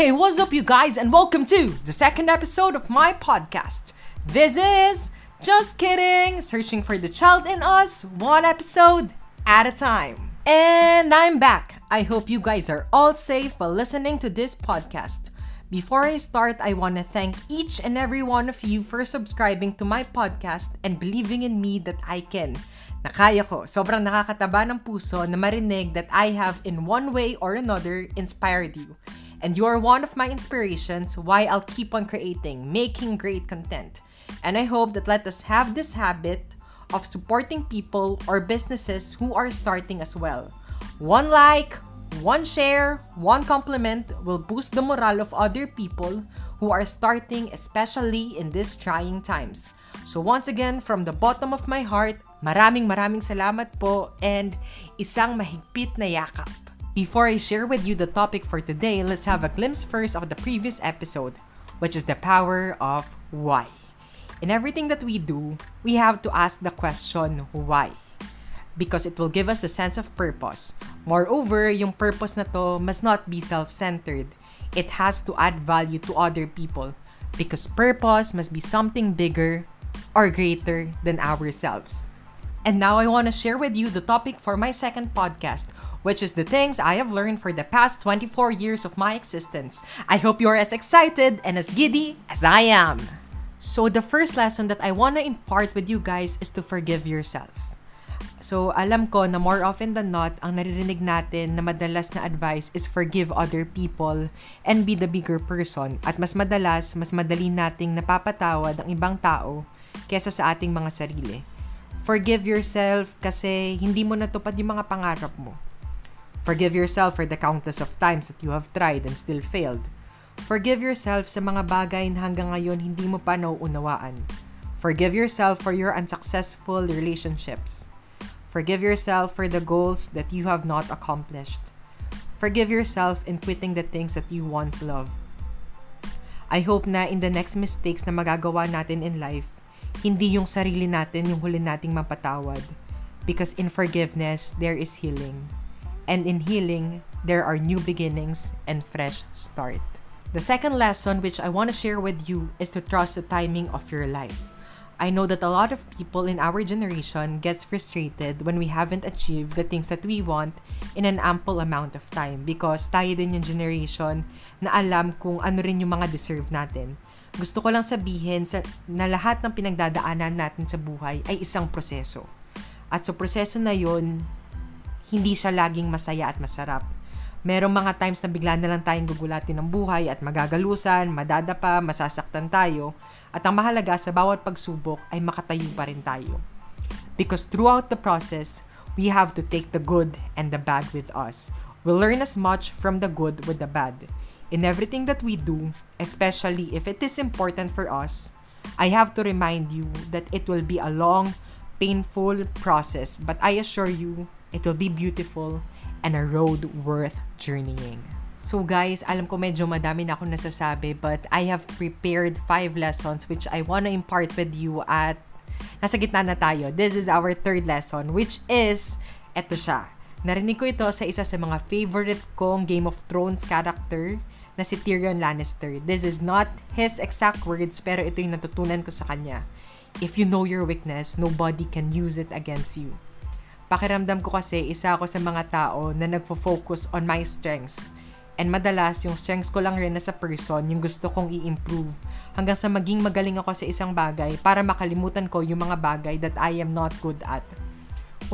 Hey, what's up, you guys, and welcome to the second episode of my podcast. This is Just Kidding, searching for the child in us, one episode at a time. And I'm back. I hope you guys are all safe while listening to this podcast. Before I start, I want to thank each and every one of you for subscribing to my podcast and believing in me that I can. Nakaya ko. Sobrang nakakataba ng puso na marinig that I have in one way or another inspired you. And you are one of my inspirations why I'll keep on creating, making great content. And I hope that let us have this habit of supporting people or businesses who are starting as well. One like, one share, one compliment will boost the morale of other people who are starting, especially in these trying times. So once again, from the bottom of my heart, maraming maraming salamat po and isang mahigpit na yakap. Before I share with you the topic for today, let's have a glimpse first of the previous episode, which is the power of why. In everything that we do, we have to ask the question why. Because it will give us a sense of purpose. Moreover, yung purpose na to must not be self-centered. It has to add value to other people. Because purpose must be something bigger or greater than ourselves. And now I want to share with you the topic for my second podcast, which is the things I have learned for the past 24 years of my existence. I hope you are as excited and as giddy as I am. So, the first lesson that I want to impart with you guys is to forgive yourself. So, alam ko na more often than not, ang naririnig natin na madalas na advice is forgive other people and be the bigger person. At mas madalas, mas madali nating napapatawad ang ibang tao kesa sa ating mga sarili. Forgive yourself kasi hindi mo natupad yung mga pangarap mo. Forgive yourself for the countless of times that you have tried and still failed. Forgive yourself sa mga bagay na hanggang ngayon hindi mo pa nauunawaan. Forgive yourself for your unsuccessful relationships. Forgive yourself for the goals that you have not accomplished. Forgive yourself in quitting the things that you once loved. I hope na in the next mistakes na magagawa natin in life, hindi yung sarili natin yung huli nating mapatawad. Because in forgiveness, there is healing. And in healing, there are new beginnings and fresh start. The second lesson which I want to share with you is to trust the timing of your life. I know that a lot of people in our generation gets frustrated when we haven't achieved the things that we want in an ample amount of time because tayo din yung generation na alam kung ano rin yung mga deserve natin. Gusto ko lang sabihin sa, na lahat ng pinagdadaanan natin sa buhay ay isang proseso. At sa proseso na yon hindi siya laging masaya at masarap. Merong mga times na bigla na lang tayong gugulatin ng buhay at magagalusan, madadapa, masasaktan tayo. At ang mahalaga sa bawat pagsubok ay makatayo pa rin tayo. Because throughout the process, we have to take the good and the bad with us. We learn as much from the good with the bad. In everything that we do, especially if it is important for us, I have to remind you that it will be a long, painful process, but I assure you It will be beautiful and a road worth journeying. So guys, alam ko medyo madami na akong nasasabi but I have prepared five lessons which I want to impart with you at nasa gitna na tayo. This is our third lesson which is eto siya. Narinig ko ito sa isa sa mga favorite kong Game of Thrones character na si Tyrion Lannister. This is not his exact words pero ito yung natutunan ko sa kanya. If you know your weakness, nobody can use it against you. Pakiramdam ko kasi isa ako sa mga tao na nagfo-focus on my strengths. And madalas, yung strengths ko lang rin na sa person, yung gusto kong i-improve. Hanggang sa maging magaling ako sa isang bagay para makalimutan ko yung mga bagay that I am not good at.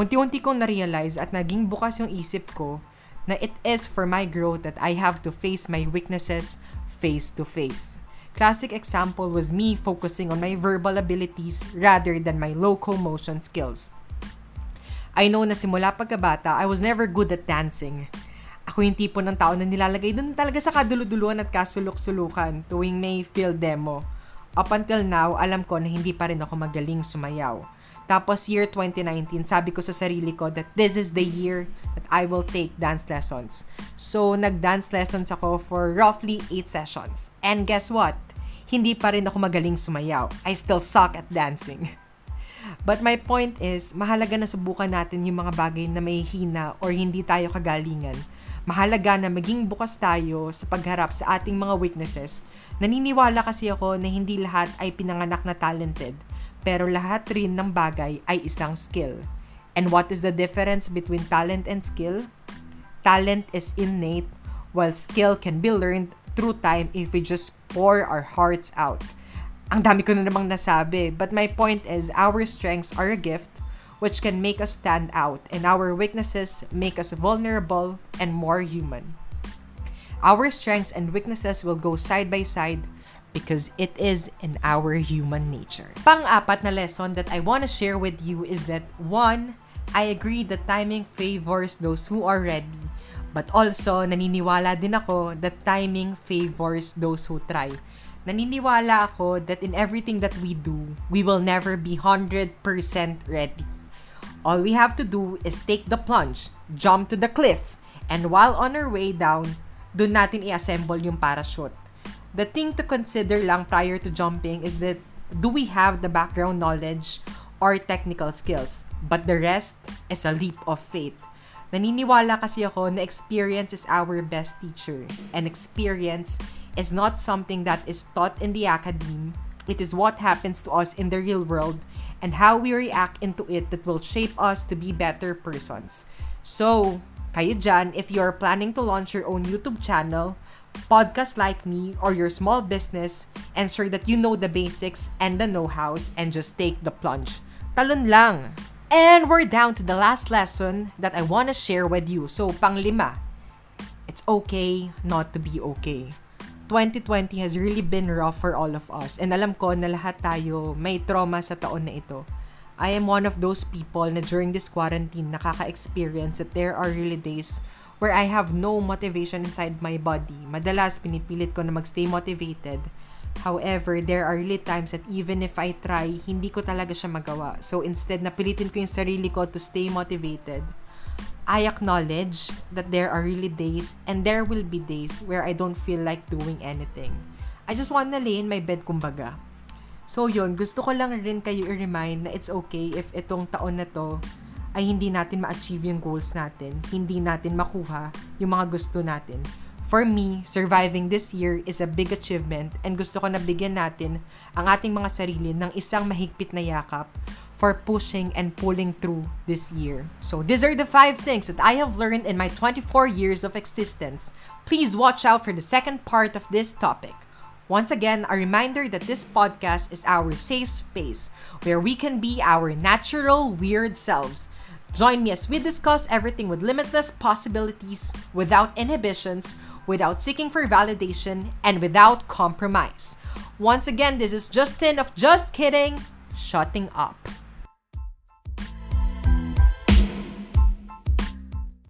Unti-unti kong na-realize at naging bukas yung isip ko na it is for my growth that I have to face my weaknesses face to face. Classic example was me focusing on my verbal abilities rather than my locomotion skills. I know na simula pagkabata, I was never good at dancing. Ako yung tipo ng tao na nilalagay doon talaga sa kaduluduluan at kasulok-sulukan tuwing may field demo. Up until now, alam ko na hindi pa rin ako magaling sumayaw. Tapos year 2019, sabi ko sa sarili ko that this is the year that I will take dance lessons. So, nag-dance lessons ako for roughly 8 sessions. And guess what? Hindi pa rin ako magaling sumayaw. I still suck at dancing. But my point is, mahalaga na subukan natin yung mga bagay na may hina or hindi tayo kagalingan. Mahalaga na maging bukas tayo sa pagharap sa ating mga weaknesses. Naniniwala kasi ako na hindi lahat ay pinanganak na talented, pero lahat rin ng bagay ay isang skill. And what is the difference between talent and skill? Talent is innate, while skill can be learned through time if we just pour our hearts out. Ang dami ko na namang nasabi, but my point is our strengths are a gift which can make us stand out, and our weaknesses make us vulnerable and more human. Our strengths and weaknesses will go side by side because it is in our human nature. Pang-apat na lesson that I want to share with you is that one, I agree that timing favors those who are ready. But also, naniniwala din ako that timing favors those who try. Naniniwala ako that in everything that we do, we will never be 100% ready. All we have to do is take the plunge, jump to the cliff, and while on our way down, doon natin i-assemble yung parachute. The thing to consider lang prior to jumping is that do we have the background knowledge or technical skills? But the rest is a leap of faith. Naniniwala kasi ako na experience is our best teacher. And experience is not something that is taught in the academy. It is what happens to us in the real world and how we react into it that will shape us to be better persons. So, kayo dyan, if you're planning to launch your own YouTube channel, podcast like me, or your small business, ensure that you know the basics and the know-hows and just take the plunge. Talon lang! And we're down to the last lesson that I want to share with you. So, panglima, it's okay not to be okay. 2020 has really been rough for all of us. And alam ko na lahat tayo may trauma sa taon na ito. I am one of those people na during this quarantine nakaka-experience that there are really days where I have no motivation inside my body. Madalas pinipilit ko na magstay motivated. However, there are really times that even if I try, hindi ko talaga siya magawa. So instead, napilitin ko yung sarili ko to stay motivated. I acknowledge that there are really days and there will be days where I don't feel like doing anything. I just wanna lay in my bed kumbaga. So yun, gusto ko lang rin kayo i-remind na it's okay if itong taon na to ay hindi natin ma-achieve yung goals natin, hindi natin makuha yung mga gusto natin. For me, surviving this year is a big achievement and gusto ko na bigyan natin ang ating mga sarili ng isang mahigpit na yakap for pushing and pulling through this year. So these are the five things that I have learned in my 24 years of existence. Please watch out for the second part of this topic. Once again, a reminder that this podcast is our safe space where we can be our natural, weird selves. Join me as we discuss everything with limitless possibilities, without inhibitions, without seeking for validation, and without compromise. Once again, this is Justin of Just Kidding, shutting up.